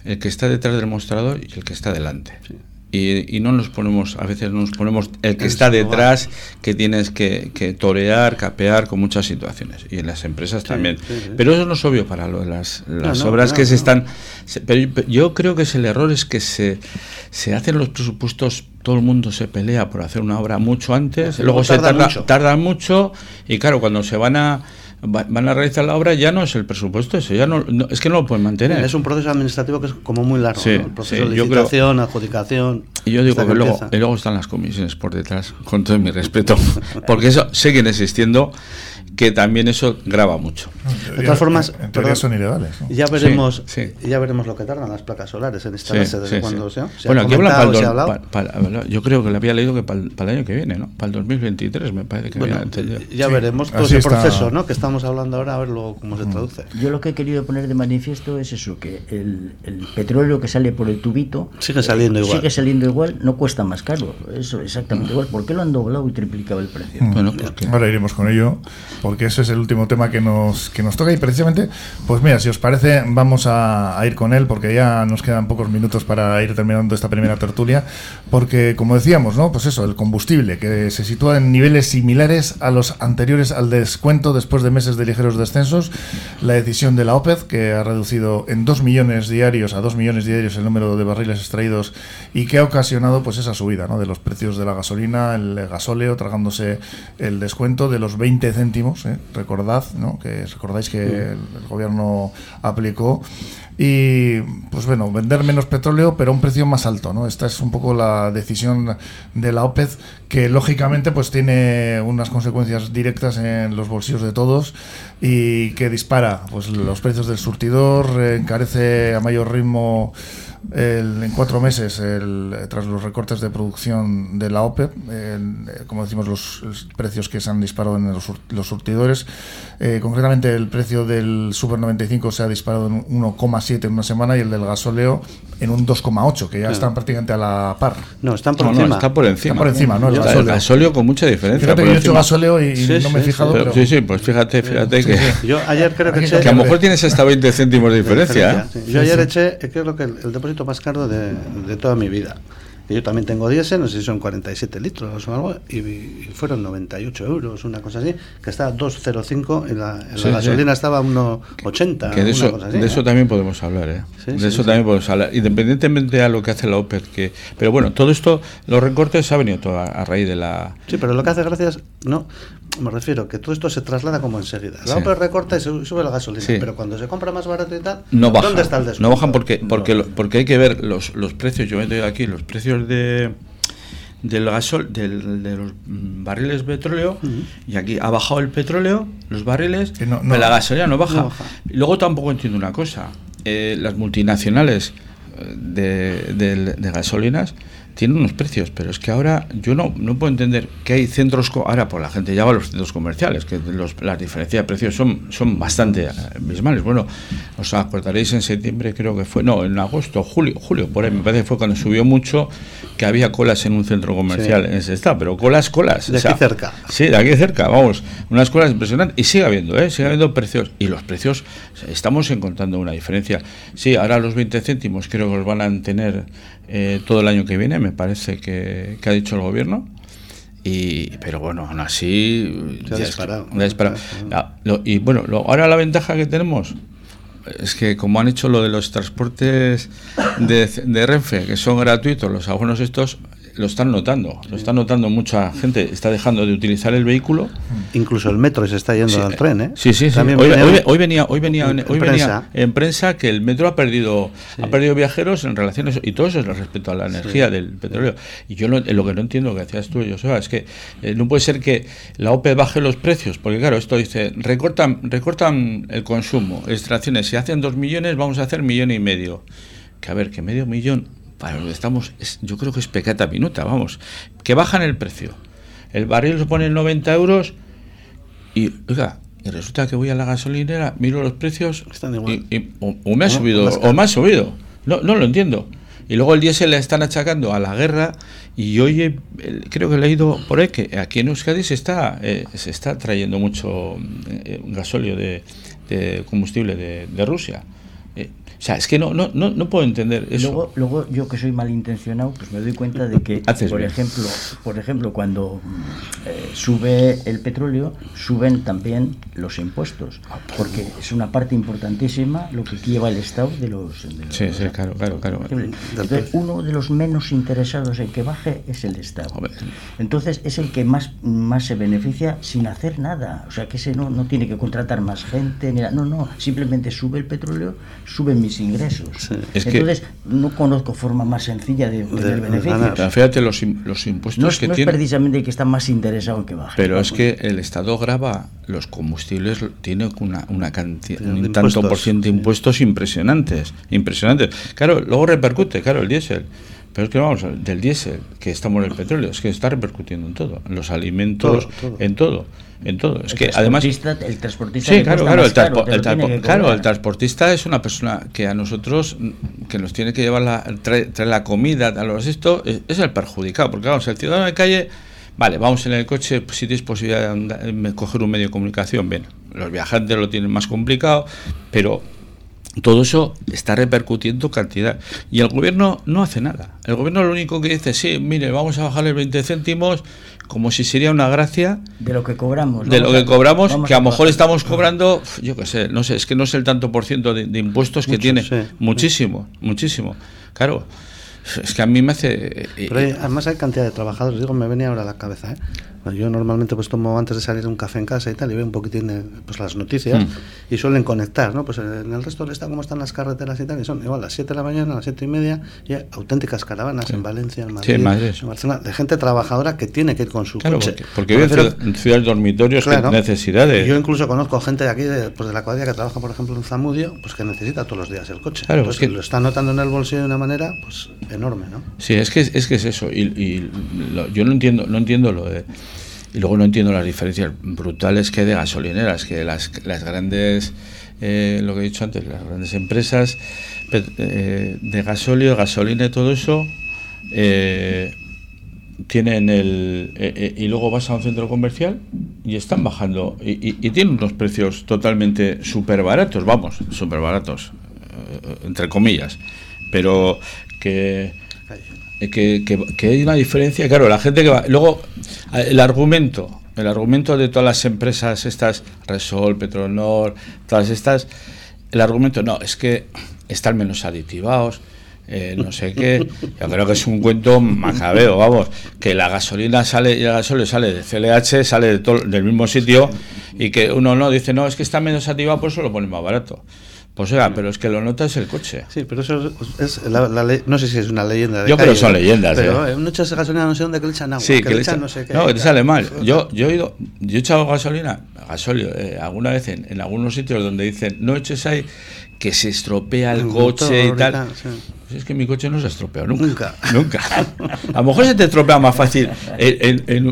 el que está detrás del mostrador y el que está delante. Y, no nos ponemos, a veces nos ponemos el que está detrás, que tienes que, torear, capear con muchas situaciones. Y en las empresas también. Pero eso no es obvio para lo las, las obras que se están... pero yo creo que es el error es que se, se hacen los presupuestos, todo el mundo se pelea por hacer una obra mucho antes, luego se tarda, tarda mucho y claro, cuando se van a van a realizar la obra, ya no es el presupuesto eso, ya no, es que no lo pueden mantener. Es un proceso administrativo que es como muy largo, el proceso de licitación, adjudicación. Y yo digo que luego, luego están las comisiones por detrás, con todo mi respeto, porque eso siguen existiendo que también eso graba mucho. De todas formas, en teoría son ilegales. ¿no? Ya veremos, Sí, ya veremos lo que tardan las placas solares en instalarse Sí, desde sí, cuando sí. sea. Se Bueno, aquí hablan para, para- yo creo que le había leído que para el, para el año que viene, ¿no? Para el 2023 me parece que Bueno, había entendido. ya Sí, veremos todo ese está. proceso ¿no? que estamos hablando ahora, a ver luego cómo se traduce. Yo lo que he querido poner de manifiesto es eso, que el, el petróleo que sale por el tubito Sigue saliendo igual. sigue saliendo igual, no cuesta más caro, eso exactamente igual. ¿Por qué lo han doblado y triplicado el precio? Bueno, porque Ahora iremos con ello, porque ese es el último tema que nos, que nos toca y precisamente, pues mira, si os parece, vamos a, a ir con él, porque ya nos quedan pocos minutos para ir terminando esta primera tertulia, porque como decíamos, ¿no? Pues eso, el combustible, que se sitúa en niveles similares a los anteriores al descuento después de meses de ligeros descensos, la decisión de la OPED, que ha reducido en 2 millones diarios a 2 millones diarios el número de barriles extraídos y que ha ocasionado pues esa subida ¿no? de los precios de la gasolina, el gasóleo, tragándose el descuento de los 20 céntimos, ¿eh? recordad, ¿no? que recordáis que el, el gobierno aplicó y pues bueno, vender menos petróleo pero a un precio más alto, ¿no? Esta es un poco la decisión de la OPED que lógicamente pues tiene unas consecuencias directas en los bolsillos de todos y que dispara pues los precios del surtidor, encarece a mayor ritmo el- en cuatro meses, el- tras los recortes de producción de la OPEP, como decimos, los, precios que se han disparado en los, los surtidores. Eh, concretamente, el precio del Super 95 se ha disparado en un 1,7 en una semana y el del gasóleo en un 2,8, que ya están prácticamente a la par. No, están por No, no, encima. está por encima. Está por encima, ¿no? El Está gasóleo. gasóleo con mucha diferencia. Fíjate que yo he hecho gasóleo y, Sí, no me he sí, fijado, Pero- pero... sí, sí, pues fíjate, fíjate que, Yo ayer creo que eché... que a lo mejor tienes hasta 20 céntimos de diferencia. ¿eh? Sí. Yo ayer eché, eh, creo que el, el depósito más caro de, de toda mi vida. Yo también tengo diésel, no sé si son 47 litros o algo, y, y fueron 98 euros, una cosa así, que estaba 2,05, en la, en Sí, la sí. gasolina estaba 1,80. Que de eso, cosa así, de eso también podemos hablar, ¿eh? Sí, de sí, eso sí. también podemos hablar, independientemente a lo que hace la OPED. Que, pero bueno, todo esto, los recortes ha venido todo a, a raíz de la... Sí, pero lo que hace gracia es, no, me refiero, que todo esto se traslada como enseguida. La Sí. OPE recorta y se sube la gasolina, Sí. pero cuando se compra más barato y tal, No bajan. ¿dónde está el descuento? No bajan porque, porque, No. lo- porque hay que ver los, los precios. Yo me doy aquí, los precios de del gasol del, de los barriles de petróleo y aquí ha bajado el petróleo los barriles Que no- no- pero la gasolina no baja. no baja. Y luego tampoco entiendo una cosa eh, las multinacionales eh, de, de- de gasolinas tienen unos precios, pero es que ahora yo no, no puedo entender que hay centros, co- ahora por la gente ya va a los centros comerciales, que los- las diferencias de precios son, son bastante eh, abismales. Bueno, os acordaréis en septiembre, creo que fue, no, en agosto, julio, julio, por ahí me parece que fue cuando subió mucho, que había colas en un centro comercial Sí. en ese estado, pero colas, colas. De aquí cerca. Sí, de aquí cerca, vamos, unas colas impresionantes. Y sigue habiendo, ¿eh? Sigue habiendo precios. Y los precios, estamos encontrando una diferencia. Sí, ahora los 20 céntimos creo que los van a tener eh, todo el año que viene, me parece que, que ha dicho el gobierno. Y, pero bueno, aún así... Se ha disparado. que- ha disparado. Lo- y bueno, lo- ahora la ventaja que tenemos es que como han hecho lo de los transportes de, de Renfe, que son gratuitos, los abonos estos, lo están notando. Lo están notando mucha gente. Está dejando de utilizar el vehículo. Incluso el metro se está yendo Sí, al tren, ¿eh? Sí, sí, sí. También Hoy, viene- hoy- hoy venía, hoy venía, en- hoy en venía prensa. en prensa que el metro ha perdido, ha perdido viajeros en relación a eso, y todo eso es respecto a la energía del petróleo. Y yo no- lo que no entiendo que decías tú, Joseba, es que eh, no puede ser que la OPE baje los precios, porque claro, esto dice, recortan, recortan el consumo, extracciones, si hacen dos millones, vamos a hacer millón y medio. Que a ver, que medio millón, para lo que estamos, es- yo creo que es pecata minuta, vamos, que bajan el precio. El barril se pone en 90 euros y, oiga, y resulta que voy a la gasolinera, miro los precios Están igual. y, y- o, o me ha subido más o me ha subido. No, no lo entiendo. Y luego el diésel le están achacando a la guerra y hoy he- creo que he leído por ahí que aquí en Euskadi se está eh, se está trayendo mucho eh, gasóleo de, de combustible de, de Rusia. O sea, es que no no no, no puedo entender eso. Luego, luego yo que soy malintencionado, pues me doy cuenta de que, Haces por bien. ejemplo, por ejemplo, cuando eh, sube el petróleo, suben también los impuestos, Ah, porque es una parte importantísima lo que lleva el Estado de los. de los- Sí, sí, claro, claro, claro. Entonces, uno de los menos interesados en que baje es el Estado. Entonces, es el que más, más se beneficia sin hacer nada. O sea, que ese no, no tiene que contratar más gente, ni nada. no, no, simplemente sube el petróleo, suben mis ingresos. Entonces, no conozco forma más sencilla de obtener beneficios. fíjate los, los impuestos no, que no tiene. es precisamente el que está más interesado en que baje. Pero es que el Estado graba los combustibles, tiene una, una cantidad, un tanto por ciento de impuestos impresionantes. Impresionantes. Claro, luego repercute, claro, el diésel. Pero es que vamos, del diésel, que estamos en el petróleo, es que está repercutiendo en todo, en los alimentos, en todo, en todo. Es que además el transportista Sí, claro, claro, el, claro, el transportista es una persona que a nosotros que nos tiene que llevar la traer, la comida, a los esto es, el perjudicado, porque vamos, el ciudadano de calle Vale, vamos en el coche, pues, si tienes posibilidad de coger un medio de comunicación, bien, los viajantes lo tienen más complicado, pero todo eso está repercutiendo cantidad. Y el gobierno no hace nada. El gobierno lo único que dice, sí, mire, vamos a bajarle 20 céntimos, como si sería una gracia. De lo que cobramos. De lo que cobramos, que a lo mejor estamos cobrando, yo qué sé, no sé, es que no sé el tanto por ciento de, impuestos que tiene. Muchísimo, muchísimo. Claro. Es que a mí me hace... Eh, Pero además hay cantidad de trabajadores, digo, me venía ahora a la cabeza, ¿eh? Yo normalmente pues tomo antes de salir un café en casa y tal y veo un poquitín de, pues las noticias mm. y suelen conectar, ¿no? Pues en el resto está cómo están las carreteras y tal y son igual a las 7 de la mañana, a las 7 y media y hay auténticas caravanas en Valencia, en Madrid, en Barcelona, de gente trabajadora que tiene que ir con su coche. Porque, vive en ciudades dormitorios claro, necesidades. Yo incluso conozco gente de aquí, de, pues de la cuadrilla que trabaja por ejemplo en Zamudio, pues que necesita todos los días el coche. Claro, Entonces, que lo está notando en el bolsillo de una manera pues enorme, ¿no? Sí, es que es, que es eso y, yo no entiendo no entiendo lo de y luego no entiendo las diferencias brutales que hay de gasolineras, que las, las grandes, eh, lo que he dicho antes, las grandes empresas eh, de gasóleo, gasolina y todo eso, eh, tienen el. y luego vas a un centro comercial y están bajando. Y, tienen unos precios totalmente súper baratos, vamos, súper baratos, entre comillas. Pero que eh, que, que, hay una diferencia, claro, la gente que va... Luego, eh, el argumento, el argumento de todas las empresas, estas, Resol, Petronor, todas estas, el argumento, no, es que están menos aditivados, eh, no sé qué, yo creo que es un cuento macabeo, vamos, que la gasolina sale, y el gasolio sale de CLH, sale del mismo sitio, y que uno no dice, no, es que está menos activado, pues eso lo pone más barato. Pues oiga, pero es que lo nota es el coche. Sí, pero eso es, la, ley, no sé si es una leyenda. De yo creo que son leyendas. Pero ¿eh? en muchas gasolina no sé dónde que le echan agua. Sí, que, le echan, no sé qué. No, que te sale mal. Yo, yo he ido, yo he echado gasolina, gasolio, eh, alguna vez en, en, algunos sitios donde dicen no eches ahí que se estropea el, coche y tal. Pues es que mi coche no se ha estropeado nunca. Nunca. A lo mejor se te estropea más fácil en,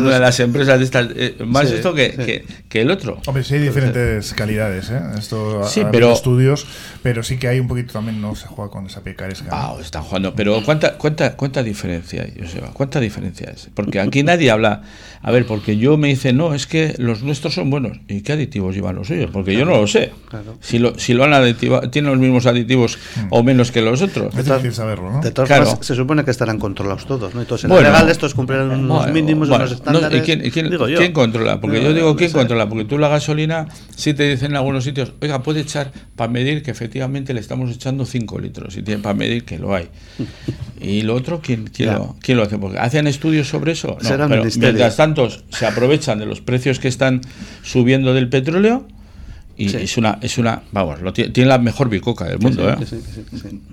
una de las empresas de estas, eh, más esto que, que, el otro. Hombre, sí hay diferentes calidades, ¿eh? Esto sí, pero, estudios, pero sí que hay un poquito también, no se juega con esa picaresca. Ah, está jugando. Pero ¿cuánta, cuánta, cuánta diferencia hay, Joseba? ¿Cuánta diferencia es? Porque aquí nadie habla. A ver, porque yo me dice, no, es que los nuestros son buenos. ¿Y qué aditivos llevan los suyos? Porque yo no lo sé. Si, lo, si lo han aditivado, tienen los mismos aditivos mm. o menos que los otros. Es difícil saberlo, ¿no? De todas formas, se supone que estarán controlados todos, ¿no? Entonces, en legal estos cumplirán unos mínimos, unos estándares. ¿y quién, controla? Porque yo digo, ¿quién controla? Porque tú la gasolina, si te dicen en algunos sitios, oiga, puede echar para medir que efectivamente le estamos echando 5 litros. Y tiene para medir que lo hay. Y lo otro, ¿quién, quién, lo, quién lo, hace? Porque ¿Hacen estudios sobre eso? No, pero mientras tanto, se aprovechan de los precios que están subiendo del petróleo y es una es una vamos lo tiene, la mejor bicoca del mundo ¿eh?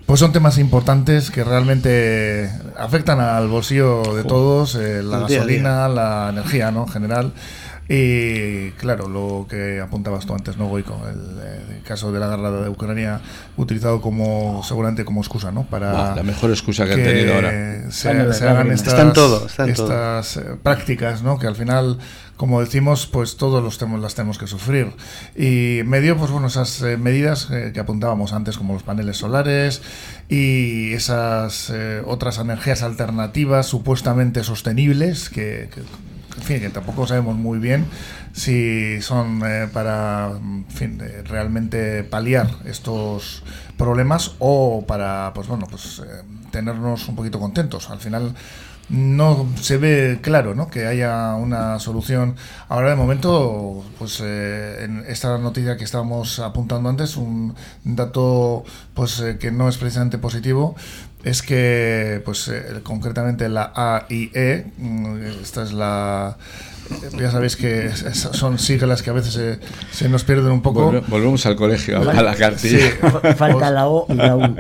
pues son temas importantes que realmente afectan al bolsillo de todos eh, la gasolina la energía no en general y claro, lo que apuntabas tú antes, ¿no, Goico? El, el, caso de la guerra de Ucrania utilizado como, seguramente como excusa, ¿no? Para la mejor excusa que, han tenido ahora. Se, hagan estas, todo, estas eh, prácticas, ¿no? Que al final, como decimos, pues todos los tenemos, las tenemos que sufrir. Y medio, pues bueno, esas eh, medidas eh, que apuntábamos antes, como los paneles solares y esas otras energías alternativas supuestamente sostenibles que en fin, que tampoco sabemos muy bien si son eh, para fin, realmente paliar estos problemas o para pues bueno pues eh, tenernos un poquito contentos. Al final no se ve claro ¿no? que haya una solución. Ahora de momento, pues eh, en esta noticia que estábamos apuntando antes, un dato pues que no es precisamente positivo, es que, pues, eh, concretamente la AIE, mm, esta es la ya sabéis que son siglas que a veces se, nos pierden un poco. volvemos al colegio, a la cartilla. Falta la O y la U.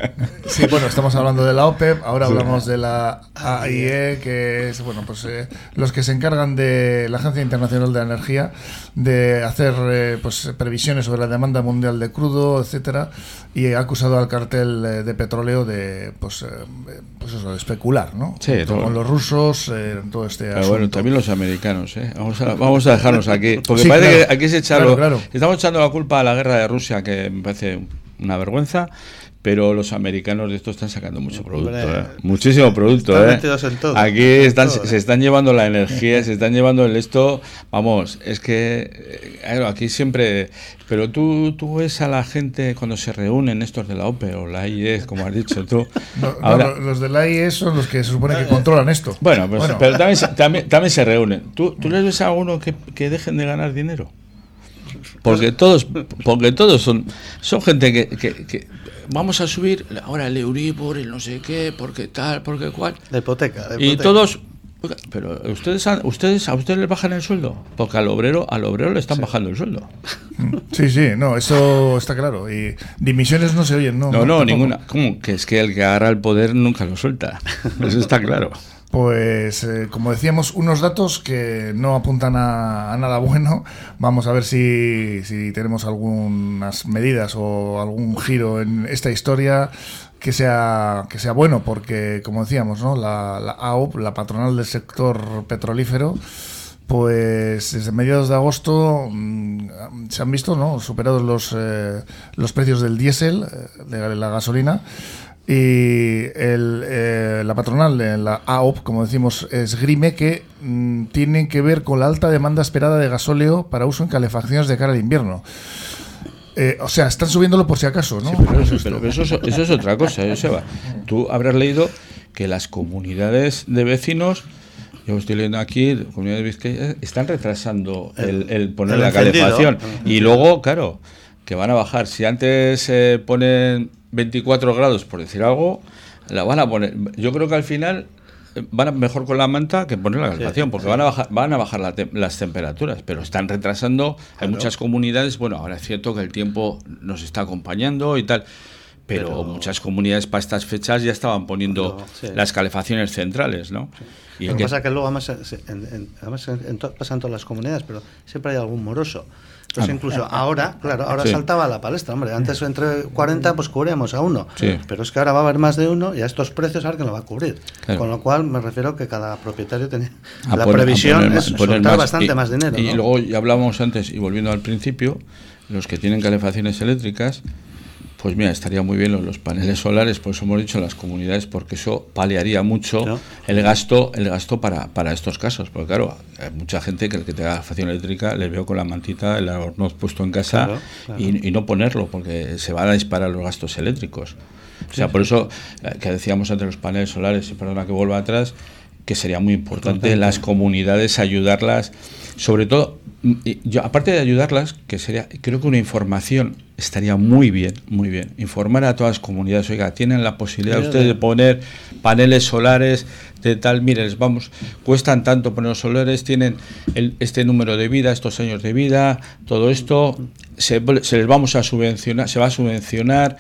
Sí, bueno, estamos hablando de la OPEP, ahora hablamos de la AIE, que es, bueno, pues eh, los que se encargan de la Agencia Internacional de Energía de hacer eh, pues previsiones sobre la demanda mundial de crudo, etcétera, y ha acusado al cartel eh, de petróleo de pues, pues eso, de especular, ¿no? Sí, con los rusos, en todo este Pero bueno, también los americanos, ¿eh? Vamos a, vamos a dejarnos aquí, porque parece que aquí se echarlo, estamos echando la culpa a la guerra de Rusia, que me parece una vergüenza pero los americanos de esto están sacando mucho producto, ¿eh? muchísimo producto. ¿eh? Aquí están, se están llevando la energía, se están llevando el esto. Vamos, es que eh, aquí siempre. Pero tú, tú ves a la gente cuando se reúnen estos de la OPE o la IES, como has dicho tú. Ahora, los de la IES son los que se supone que controlan esto. Bueno, pues, pero también, también, también, se reúnen. ¿Tú, ¿Tú les ves a alguno que, que dejen de ganar dinero? Porque todos, porque todos son, son gente que, que vamos a subir ahora el Euribor, el no sé qué, porque tal, porque cual. La hipoteca. Y todos pero ustedes ustedes a ustedes les bajan el sueldo, porque al obrero al obrero le están bajando el sueldo. Sí, sí, no, eso está claro. Y dimisiones no se oyen, no. No, no, ninguna. ¿Cómo? Que es que el que agarra el poder nunca lo suelta. Eso está claro. Pues, eh, como decíamos, unos datos que no apuntan a, nada bueno. Vamos a ver si, tenemos algunas medidas o algún giro en esta historia que sea, que sea bueno, porque, como decíamos, ¿no? la, la AOP, la patronal del sector petrolífero, pues desde mediados de agosto mm, se han visto ¿no? superados los, eh, los precios del diésel, eh, de la gasolina, y el, eh, la patronal, eh, la AOP, como decimos, esgrime que mm, tiene que ver con la alta demanda esperada de gasóleo para uso en calefacciones de cara al invierno. Eh, o sea, están subiéndolo por si acaso, ¿no? pero, eso, es otra cosa, Joseba. Tú habrás leído que las comunidades de vecinos yo estoy leyendo aquí, comunidades de Vizcaya, están retrasando el, poner la calefacción. Y luego, claro, que van a bajar. Si antes se ponen 24 grados, por decir algo, la van a poner. Yo creo que al final eh, van a mejor con la manta que poner la calefacción, porque van a bajar, van a bajar las temperaturas, pero están retrasando. Hay muchas comunidades, bueno, ahora es cierto que el tiempo nos está acompañando y tal. Pero, muchas comunidades para estas fechas ya estaban poniendo las calefacciones centrales, ¿no? Y lo que pasa que luego, además, en, además en, pasan todas las comunidades, pero siempre hay algún moroso pues incluso ahora, claro, ahora saltaba la palestra, hombre. Antes entre 40 pues cubríamos a uno. Pero es que ahora va a haber más de uno y a estos precios a ver quién lo va a cubrir. Con lo cual me refiero que cada propietario tenía... la previsión es soltar bastante más dinero. Y luego ya hablábamos antes, y volviendo al principio, los que tienen calefacciones eléctricas pues mira, estaría muy bien los, paneles solares, por eso hemos dicho las comunidades, porque eso paliaría mucho el gasto, el gasto para, para estos casos. Porque claro, hay mucha gente que el que tenga facción eléctrica le veo con la mantita, el horno puesto en casa Y, no ponerlo, porque se van a disparar los gastos eléctricos. O sea, por eso eh, que decíamos antes los paneles solares, y perdona que vuelva atrás, que sería muy importante las comunidades ayudarlas, sobre todo, yo aparte de ayudarlas, que sería, creo que una información estaría muy bien, muy bien. Informar a todas las comunidades, oiga, tienen la posibilidad ustedes de poner paneles solares de tal, miren, vamos, cuestan tanto poner los solares, tienen el, este número de vida, estos años de vida, todo esto, se, se les vamos a subvencionar, se va a subvencionar.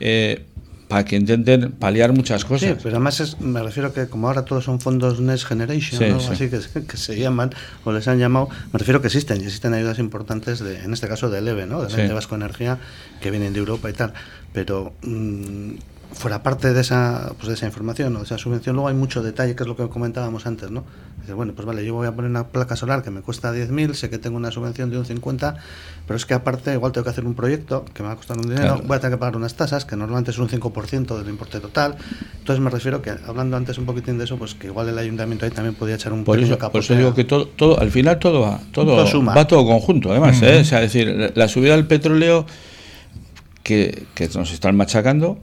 Eh, para que intenten paliar muchas cosas. Sí, pero además me refiero que como ahora todos son fondos Next Generation, así que, que, se llaman o les han llamado, me refiero que existen y existen ayudas importantes, de, en este caso de EVE, ¿no? de Vasco Energía, que vienen de Europa y tal. Pero mm, fuera parte de esa, pues de esa información o de esa subvención, luego hay mucho detalle, que es lo que comentábamos antes, ¿no? Bueno, pues vale, yo voy a poner una placa solar que me cuesta 10.000, sé que tengo una subvención de un 50, pero es que aparte igual tengo que hacer un proyecto que me va a costar un dinero, voy a tener que pagar unas tasas, que normalmente es un 5% del importe total. Entonces me refiero que, hablando antes un poquitín de eso, pues que igual el ayuntamiento ahí también podría echar un por eso, Por eso digo que todo, todo, al final todo va, todo, va todo conjunto, además, ¿eh? O sea, es decir, la subida del petróleo que, que nos están machacando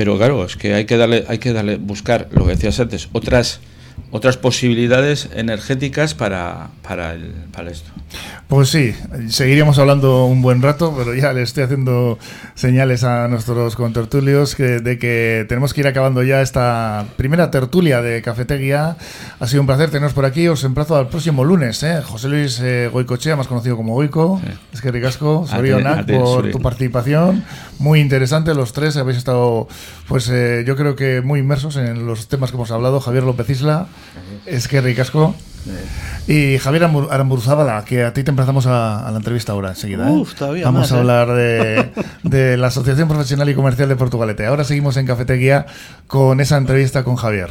pero claro, es que hay que darle, hay que darle, buscar, lo que decías antes, otras otras posibilidades energéticas para, para, el, para esto. Pues sí, seguiríamos hablando un buen rato, pero ya le estoy haciendo señales a nuestros contertulios que, de que tenemos que ir acabando ya esta primera tertulia de Cafetería. Ha sido un placer teneros por aquí. Os emplazo al próximo lunes. ¿eh? José Luis eh, Goicochea, más conocido como Goico. Es que ricasco, Sorionak, por tu participación. Muy interesante, los tres habéis estado, pues eh, yo creo que muy inmersos en los temas que hemos hablado. Javier López Isla, es que ricasco. Y Javier Aramburuzábala, que a ti te empezamos a, la entrevista ahora enseguida. ¿eh? Vamos a ¿eh? hablar de, de, la Asociación Profesional y Comercial de Portugalete. Ahora seguimos en Cafetería con esa entrevista con Javier.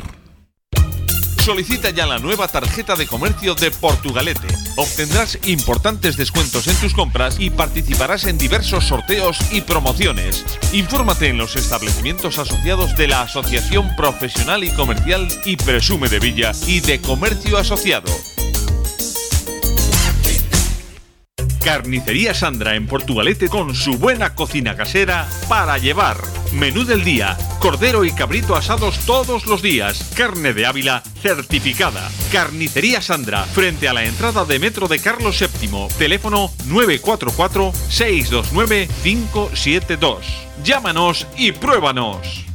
Solicita ya la nueva tarjeta de comercio de Portugalete. Obtendrás importantes descuentos en tus compras y participarás en diversos sorteos y promociones. Infórmate en los establecimientos asociados de la Asociación Profesional y Comercial y Presume de Villa y de Comercio Asociado. Carnicería Sandra en Portugalete con su buena cocina casera para llevar. Menú del día, cordero y cabrito asados todos los días, carne de Ávila certificada. Carnicería Sandra, frente a la entrada de Metro de Carlos VII, teléfono 944-629-572. Llámanos y pruébanos.